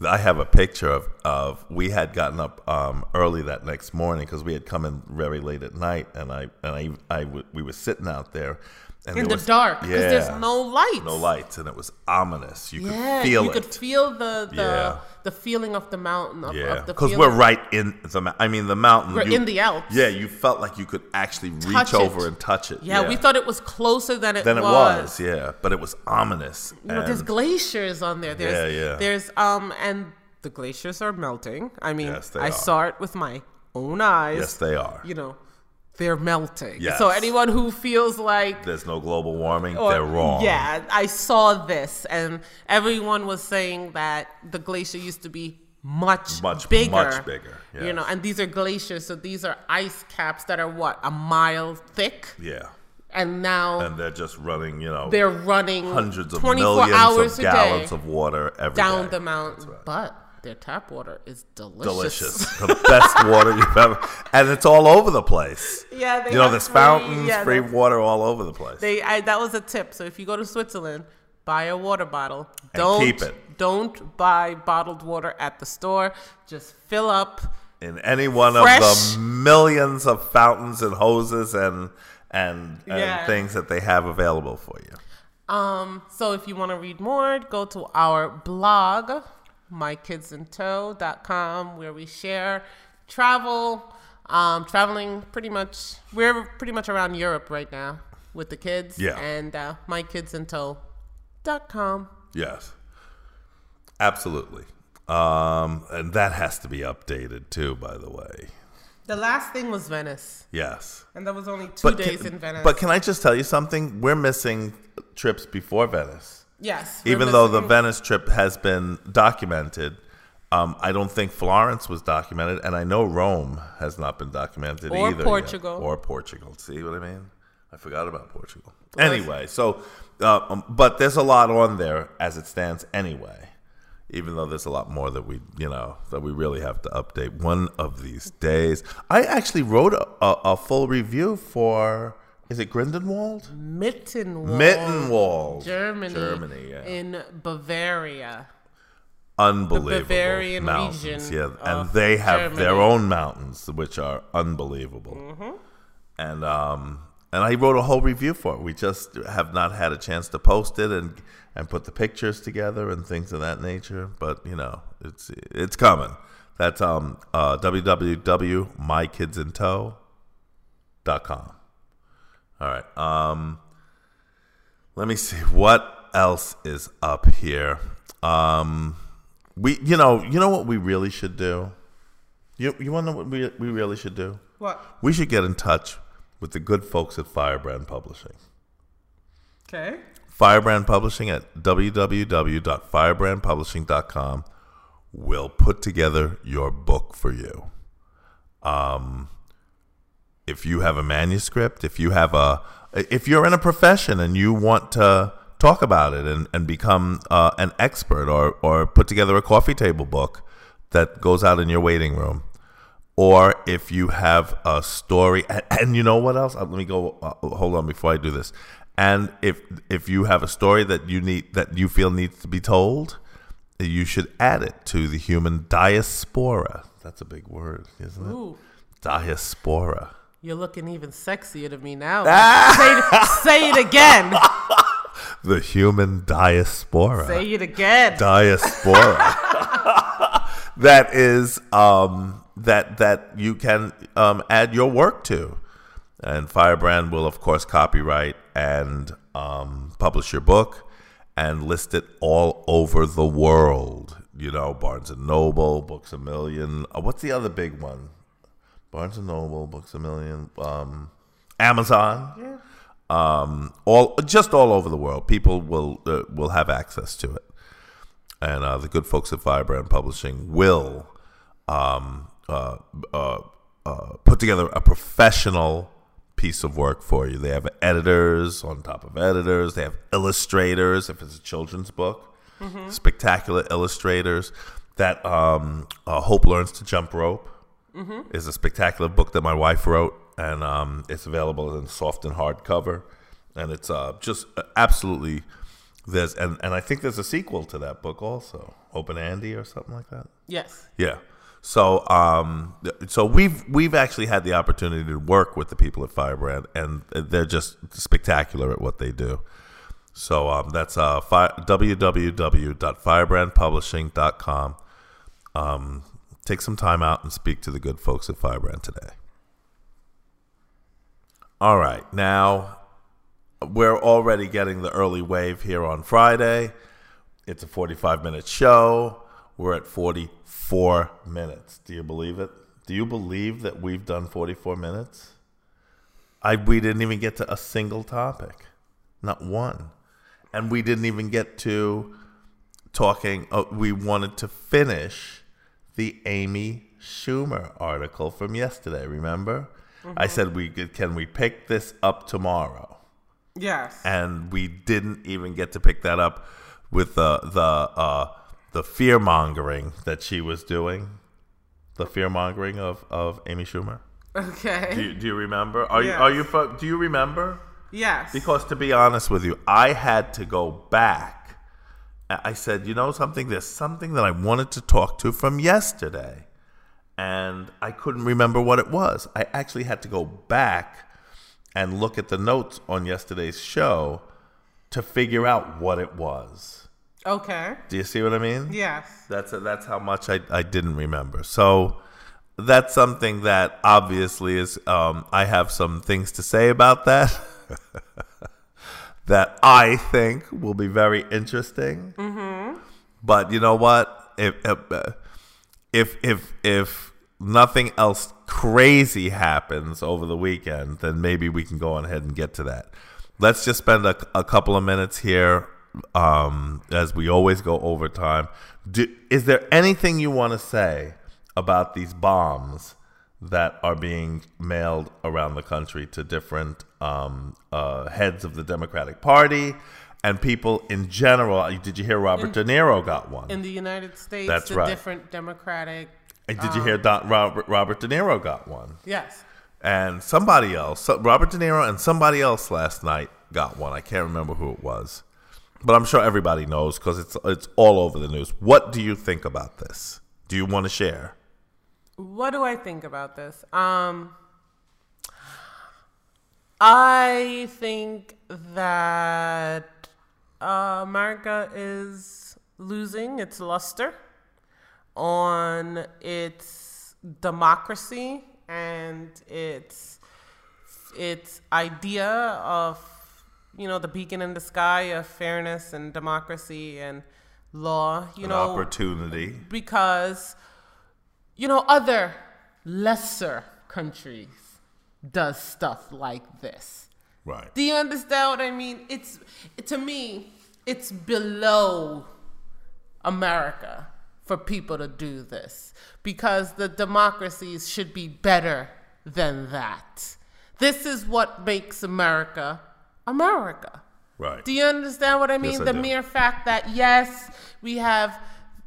I have a picture of, of we had gotten up um, early that next morning because we had come in very late at night, and I and I, I w- we were sitting out there and in the was- dark because yeah, there's no lights. no lights, and it was ominous. You Yeah, could feel you it. could feel the the, Yeah. the feeling of the mountain of, yeah, because we're right in the. I mean, the mountain. We're you- in the Alps. Yeah, you felt like you could actually reach it. over and touch it. Yeah, we thought it was closer than it Than it was. was, yeah, but it was ominous. You know, there's glaciers on there. There's, Yeah, yeah. There's um, and the glaciers are melting. I mean, Yes, I are. saw it with my own eyes. yes, they are. You know, they're melting. Yes. So anyone who feels like There's no global warming. or- they're wrong. Yeah, I saw this, and everyone was saying that the glacier used to be much Much, bigger, much bigger, You know, and these are glaciers, so these are ice caps that are what a mile thick, Yeah. and now and they're just running, you know, they're running hundreds of 24 millions hours of gallons day of water every down day. the mountain. right. But their tap water is delicious. delicious, the best *laughs* water you've ever, and it's all over the place. Yeah, they you know, have there's free- fountains, yeah, free water all over the place. They I, that was a tip. So if you go to Switzerland, buy a water bottle. And Don't keep it. don't buy bottled water at the store. Just fill up. in any one Fresh. of the millions of fountains and hoses and and, and Yeah. things that they have available for you. Um, so if you want to read more, go to our blog, mykidsintow.com, where we share travel, um, traveling pretty much, we're pretty much around Europe right now with the kids. Yeah. And uh, mykidsintow.com. Yes, absolutely. Um, and that has to be updated too, by the way. The last thing was Venice, Yes. and that was only two But days can, in Venice. but can I just tell you something? We're missing trips before Venice. Yes. Even though the Venice trip has been documented, um, I don't think Florence was documented, and I know Rome has not been documented Or either. yet. Portugal. Or Portugal. See what I mean? I forgot about Portugal. Anyway, so, uh, um, but there's a lot on there as it stands anyway. Even though there's a lot more that we, you know, that we really have to update one of these days. I actually wrote a, a, a full review for, is it Grindenwald? Mittenwald, Mittenwald. Germany, Germany, yeah. in Bavaria. unbelievable Bavarian mountains. region Yeah, and they have their own mountains, which are unbelievable. Mm-hmm. And um, and I wrote a whole review for it. We just have not had a chance to post it and and put the pictures together and things of that nature. But you know, it's it's coming. That's um uh, www.mykidsintow.com. All right. Um, let me see what else is up here. Um, we, you know, you know what we really should do. You, you want to know what we we really should do? What? We should get in touch with the good folks at Firebrand Publishing. Okay. Firebrand Publishing at www.firebrandpublishing.com will put together your book for you. Um, if you have a manuscript, if you have a, if you're in a profession and you want to talk about it and, and become uh, an expert or, or put together a coffee table book that goes out in your waiting room, or if you have a story, and, and you know what else? Uh, Let me go. Uh, hold on before I do this. And if if you have a story that you need that you feel needs to be told, you should add it to the human diaspora. That's a big word, isn't it? Ooh, Diaspora. You're looking even sexier to me now. Ah! say, it, say it again. *laughs* The human diaspora. Say it again. diaspora. *laughs* that is um, that that you can um, add your work to, and Firebrand will of course copyright and um, publish your book and list it all over the world. You know, Barnes and Noble, Books a Million. Uh, what's the other big one? Barnes and Noble, Books a Million, um, Amazon. Um, all just all over the world, people will uh, will have access to it and uh, the good folks at Firebrand Publishing will um, uh, uh, uh, put together a professional piece of work for you. They have editors on top of editors. They have illustrators if it's a children's book, spectacular illustrators. That um, uh, Hope learns to jump rope is a spectacular book that my wife wrote, and um, it's available in soft and hardcover, and it's uh, just absolutely there's and, and I think there's a sequel to that book also, Open Andy or something like that. yes. Yeah. So um so we've we've actually had the opportunity to work with the people at Firebrand and they're just spectacular at what they do. So um that's uh fi- www.firebrandpublishing.com. Um take some time out and speak to the good folks at Firebrand today. All right. Now we're already getting the early wave here on Friday. It's a 45 minute show. We're at 44 minutes. Do you believe it? Do you believe that we've done 44 minutes? I we didn't even get to a single topic. Not one. And we didn't even get to talking uh, we wanted to finish the Amy Schumer article from yesterday, remember? I said we could, can we pick this up tomorrow? Yes. and we didn't even get to pick that up with the the uh, the fear mongering that she was doing, the fear mongering of, of Amy Schumer. Okay. Do you, do you remember? Are you are you do you remember? yes. Because to be honest with you, I had to go back. I said, you know something? There's something that I wanted to talk to from yesterday, and I couldn't remember what it was. I actually had to go back and look at the notes on yesterday's show to figure out what it was. okay. Do you see what I mean? Yes. That's that's how much I, I didn't remember. So that's something that obviously is um, I have some things to say about that *laughs* that I think will be very interesting. Mm-hmm. But you know what? If if uh, if if, if nothing else crazy happens over the weekend, then maybe we can go on ahead and get to that. Let's just spend a, a couple of minutes here, um, as we always go overtime. Do, is there anything you want to say about these bombs that are being mailed around the country to different um, uh, heads of the Democratic Party and people in general? Did you hear Robert De Niro got one? In the United States, That's right. different Democratic. And did you hear Don, Robert, Robert De Niro got one? Yes. And somebody else, Robert De Niro and somebody else last night got one. I can't remember who it was. But I'm sure everybody knows because it's, it's all over the news. What do you think about this? Do you want to share? What do I think about this? Um, I think that uh, America is losing its luster on its democracy and its its idea of you know the beacon in the sky of fairness and democracy and law. You An know, opportunity. because you know other lesser countries does stuff like this Right. do you understand what i mean it's to me it's below america for people to do this because the democracies should be better than that this is what makes america america Right. do you understand what I mean? Yes, I the do. mere fact that yes, we have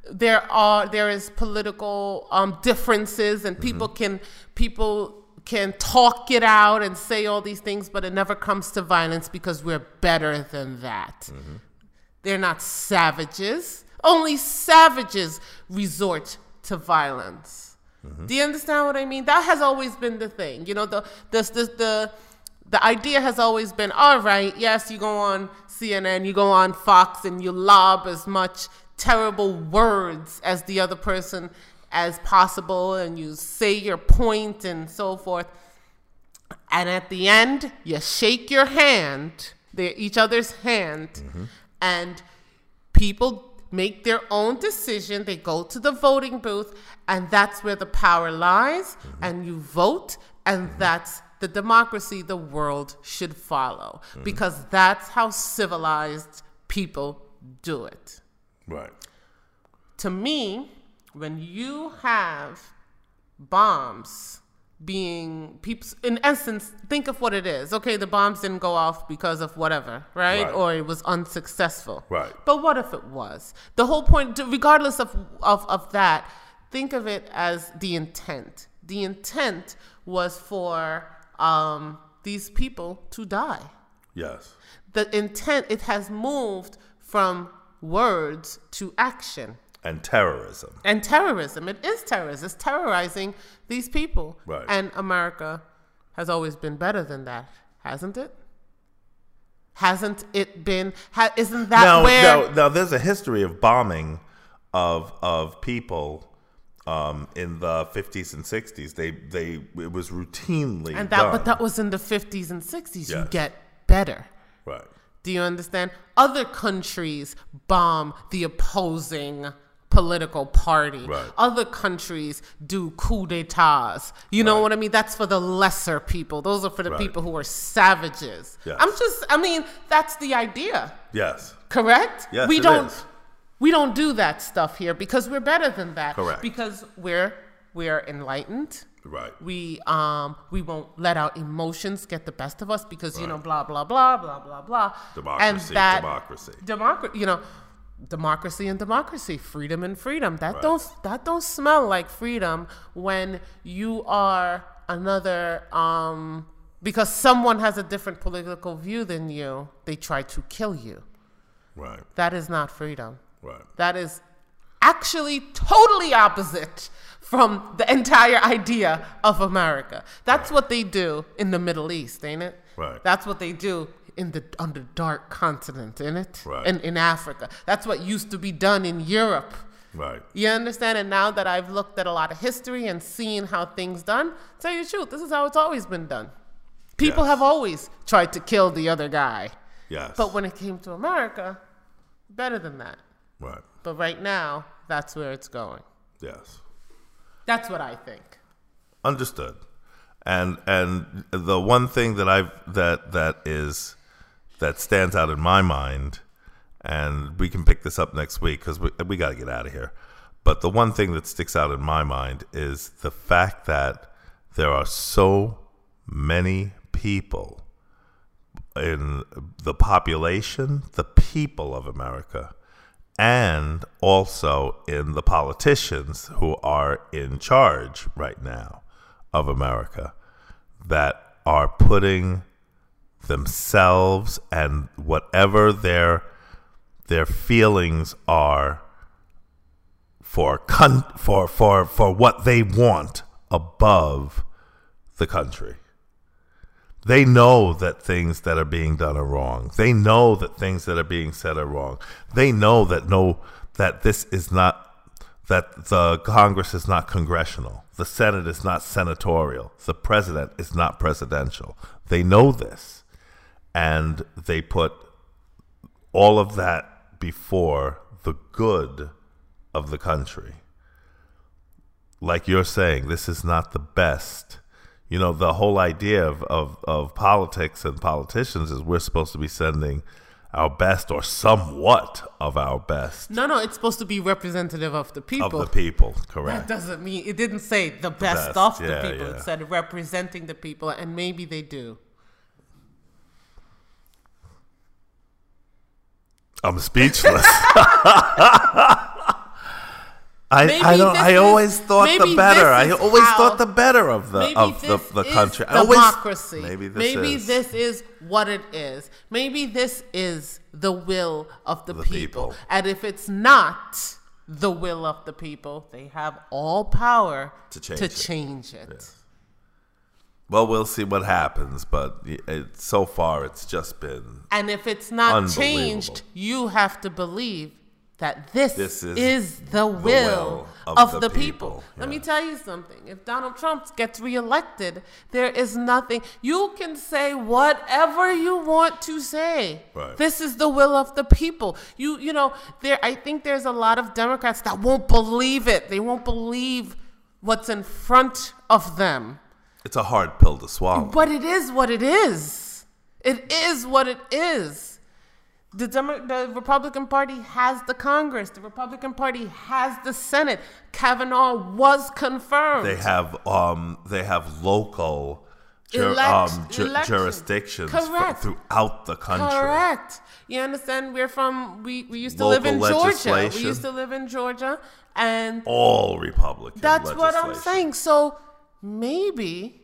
there are there is political um, differences and people Mm-hmm. can people can talk it out and say all these things, but it never comes to violence because we're better than that. Mm-hmm. They're not savages. Only savages resort to violence. Mm-hmm. Do you understand what I mean? That has always been the thing. You know, the the the the, the idea has always been all right. Yes, you go on CNN, you go on Fox, and you lob as much terrible words as the other person as possible, and you say your point and so forth. And at the end, you shake your hand, they're each other's hand, mm-hmm. and people make their own decision. They go to the voting booth, and that's where the power lies. Mm-hmm. And you vote, and mm-hmm. that's the democracy the world should follow because that's how civilized people do it Right. to me, when you have bombs being people, in essence, think of what it is. Okay, the bombs didn't go off because of whatever, right? Right. Or it was unsuccessful. Right. But what if it was? The whole point, regardless of, of, of that, think of it as the intent. The intent was for um, these people to die Yes. the intent it has moved from words to action And terrorism. and terrorism it is terrorism it's terrorizing these people Right. and america has always been better than that hasn't it hasn't it been ha- isn't that now, where now, now, there's a history of bombing of of people um, in the 50s and 60s. They they it was routinely and that done. but that was in the 50s and 60s you get better right. Do you understand? Other countries bomb the opposing political party. Right. Other countries do coup d'etats. You know what I mean? That's for the lesser people. Those are for the Right. people who are savages. Yes. I'm just I mean, that's the idea. Yes. Correct? Yes, we don't is. we don't do that stuff here because we're better than that. Correct. Because we're we're enlightened. Right. We um we won't let our emotions get the best of us because you know blah blah blah blah blah blah. Democracy, democracy. democracy. You know, democracy and democracy, freedom and freedom. That Right. don't that don't smell like freedom when you are another um because someone has a different political view than you, they try to kill you. Right. That is not freedom. Right. That is actually totally opposite from the entire idea of America. That's what they do in the Middle East, ain't it? Right. That's what they do in the on the dark continent, ain't it? Right. In in Africa. That's what used to be done in Europe. Right. You understand? And now that I've looked at a lot of history and seen how things done, tell you the truth, this is how it's always been done. People Yes. have always tried to kill the other guy. Yes. But when it came to America, better than that. right. But right now, that's where it's going. Yes. That's what I think. Understood. And and the one thing that I've that that is that stands out in my mind, and we can pick this up next week because we we got to get out of here. But the one thing that sticks out in my mind is the fact that there are so many people in the population, the people of America, and also in the politicians who are in charge right now of America that are putting themselves and whatever their their feelings are for con- for for for what they want above the country. They know that things that are being done are wrong. They know that things that are being said are wrong. They know that no that this is not that the Congress is not congressional. The Senate is not senatorial. The president is not presidential. They know this. And they put all of that before the good of the country. Like you're saying, this is not the best. You know, the whole idea of, of, of politics and politicians is we're supposed to be sending our best or somewhat of our best No, no, it's supposed to be representative of the people. of the people, correct. that doesn't mean it didn't say the best, best, of the people. yeah. It said representing the people, and maybe they do. I'm speechless. *laughs* I, Maybe I don't. I is- always thought the better. I always how- thought the better of the of the, the country. I always, democracy. maybe this maybe is this is what it is. Maybe this is the will of the, The people. people. And if it's not the will of the people, they have all power To change to it. change it. well, we'll see what happens. But it, so far, it's just been And if it's not changed, you have to believe that this, This is is, the will, will of, of the, the people. people, Let me tell you something. If Donald Trump gets reelected, there is nothing. You can say whatever you want to say. Right. This is the will of the people. You you know, there I think there's a lot of Democrats that won't believe it. They won't believe what's in front of them. it's a hard pill to swallow. But it is what it is. It is what it is. The, Demo- the Republican Party has the Congress. The Republican Party has the Senate. Kavanaugh was confirmed. They have um they have local Elect- um, ju- jurisdictions Correct. throughout the country. Correct. You understand? We're from. We, we used to live in Georgia. We used to live in Georgia, and All Republican. That's what I'm saying. So maybe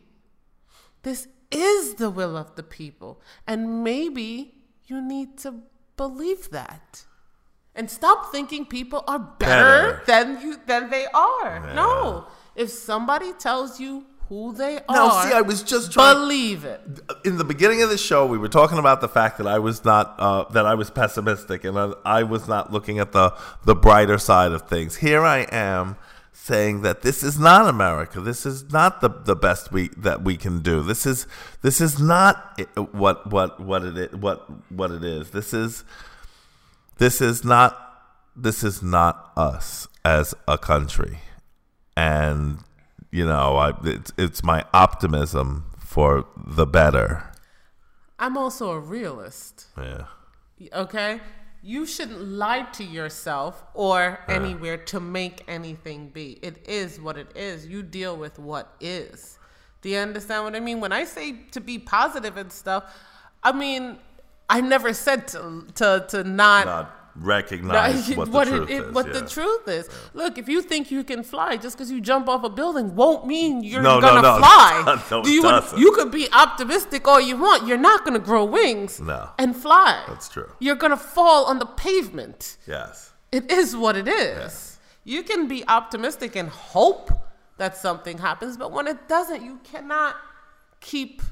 this is the will of the people. And maybe you need to believe that. And stop thinking people are better, Better. than you than they are. No. If somebody tells you who they are. Now, see, I was just trying. believe it. in the beginning of the show, we were talking about the fact that I was not uh, that I was pessimistic and I, I was not looking at the the brighter side of things. Here I am saying that this is not America. This is not the, the best we that we can do. This is this is not what what what it is, what what it is. This is this is not this is not us as a country and you know I, it's, it's my optimism for the better I'm also a realist. yeah Okay? You shouldn't lie to yourself or anywhere to make anything be. It is what it is. You deal with what is. Do you understand what I mean? When I say to be positive and stuff, I mean I never said to to, to not, Not recognize *laughs* what the what truth it, is. what yeah. the truth is. Look, if you think you can fly just because you jump off a building, won't mean you're No, no, gonna no. fly. *laughs* No, Do you, doesn't. you could be optimistic all you want. You're not gonna grow wings No. and fly. That's true. You're gonna fall on the pavement. Yes. It is what it is. You can be optimistic and hope that something happens, but when it doesn't, you cannot keep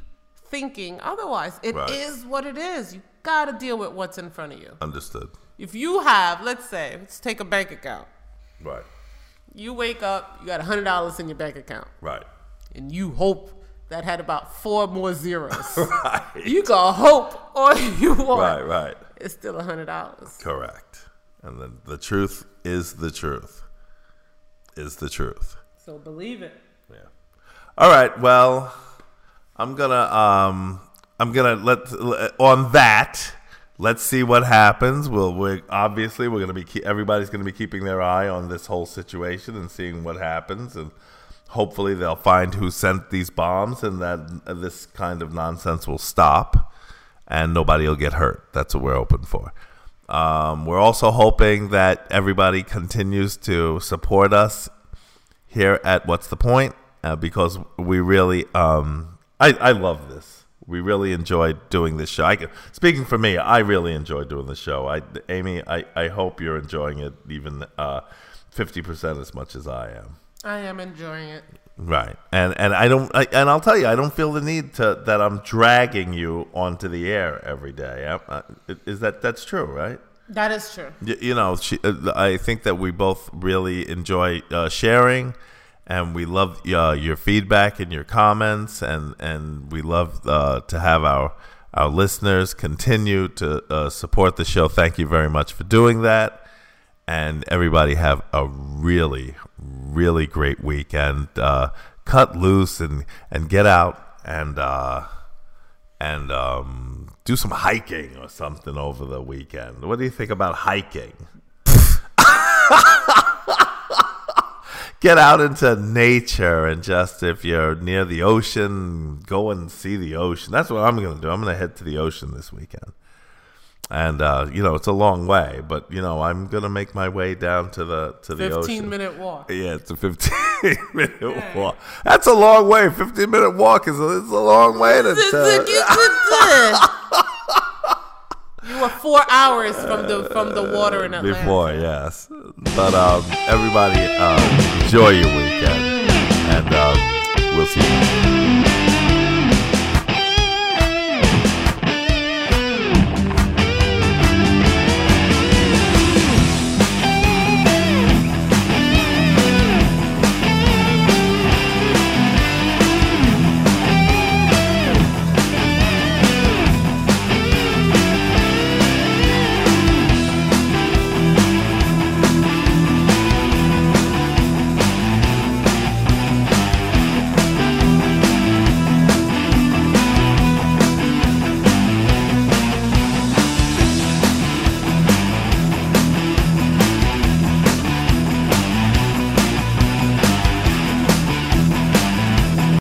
thinking otherwise. It is Right. what it is. You gotta deal with what's in front of you. Understood. If you have, let's say, let's take a bank account. Right. You wake up, you got hundred dollars in your bank account, Right. and you hope that had about four more zeros. *laughs* Right. you can hope all *laughs* you want. Right. Right. It's still hundred dollars. Correct. And then the truth is the truth. Is the truth. So believe it. Yeah. All right. Well, I'm gonna um I'm gonna let on that. Let's see what happens. We'll we obviously we're gonna be ke- everybody's gonna be keeping their eye on this whole situation and seeing what happens and. Hopefully they'll find who sent these bombs, and that uh, this kind of nonsense will stop, and nobody will get hurt. That's what we're hoping for. Um, we're also hoping that everybody continues to support us here at What's the Point uh, because we really, um, I, I love this. We really enjoy doing this show. I speaking for me, I really enjoy doing the show. I, Amy, I, I hope you're enjoying it even uh, fifty percent as much as I am. I am enjoying it. Right, and and I don't, I, and I'll tell you, I don't feel the need to that I'm dragging you onto the air every day. I, is that that's true, right? That is true. Y- you know, she, uh, I think that we both really enjoy uh, sharing, and we love uh, your feedback and your comments, and and we love uh, to have our our listeners continue to uh, support the show. Thank you very much for doing that, and everybody have a really really great weekend. Uh, cut loose and and get out and. Uh, and um, do some hiking or something over the weekend. What do you think about hiking? Get out into nature and just if you're near the ocean, go and see the ocean. That's what I'm going to do. I'm going to head to the ocean this weekend. And uh, you know, it's a long way, but you know, I'm going to make my way down to the to the ocean. Fifteen minute walk. Yeah, it's a 15 *laughs* minute walk. That's a long way. 15 minute walk is a, it's a long way to. to *laughs* you were four hours from the from the water in Atlanta. before, yes. But um, everybody, um, enjoy your weekend, and um, we'll see you.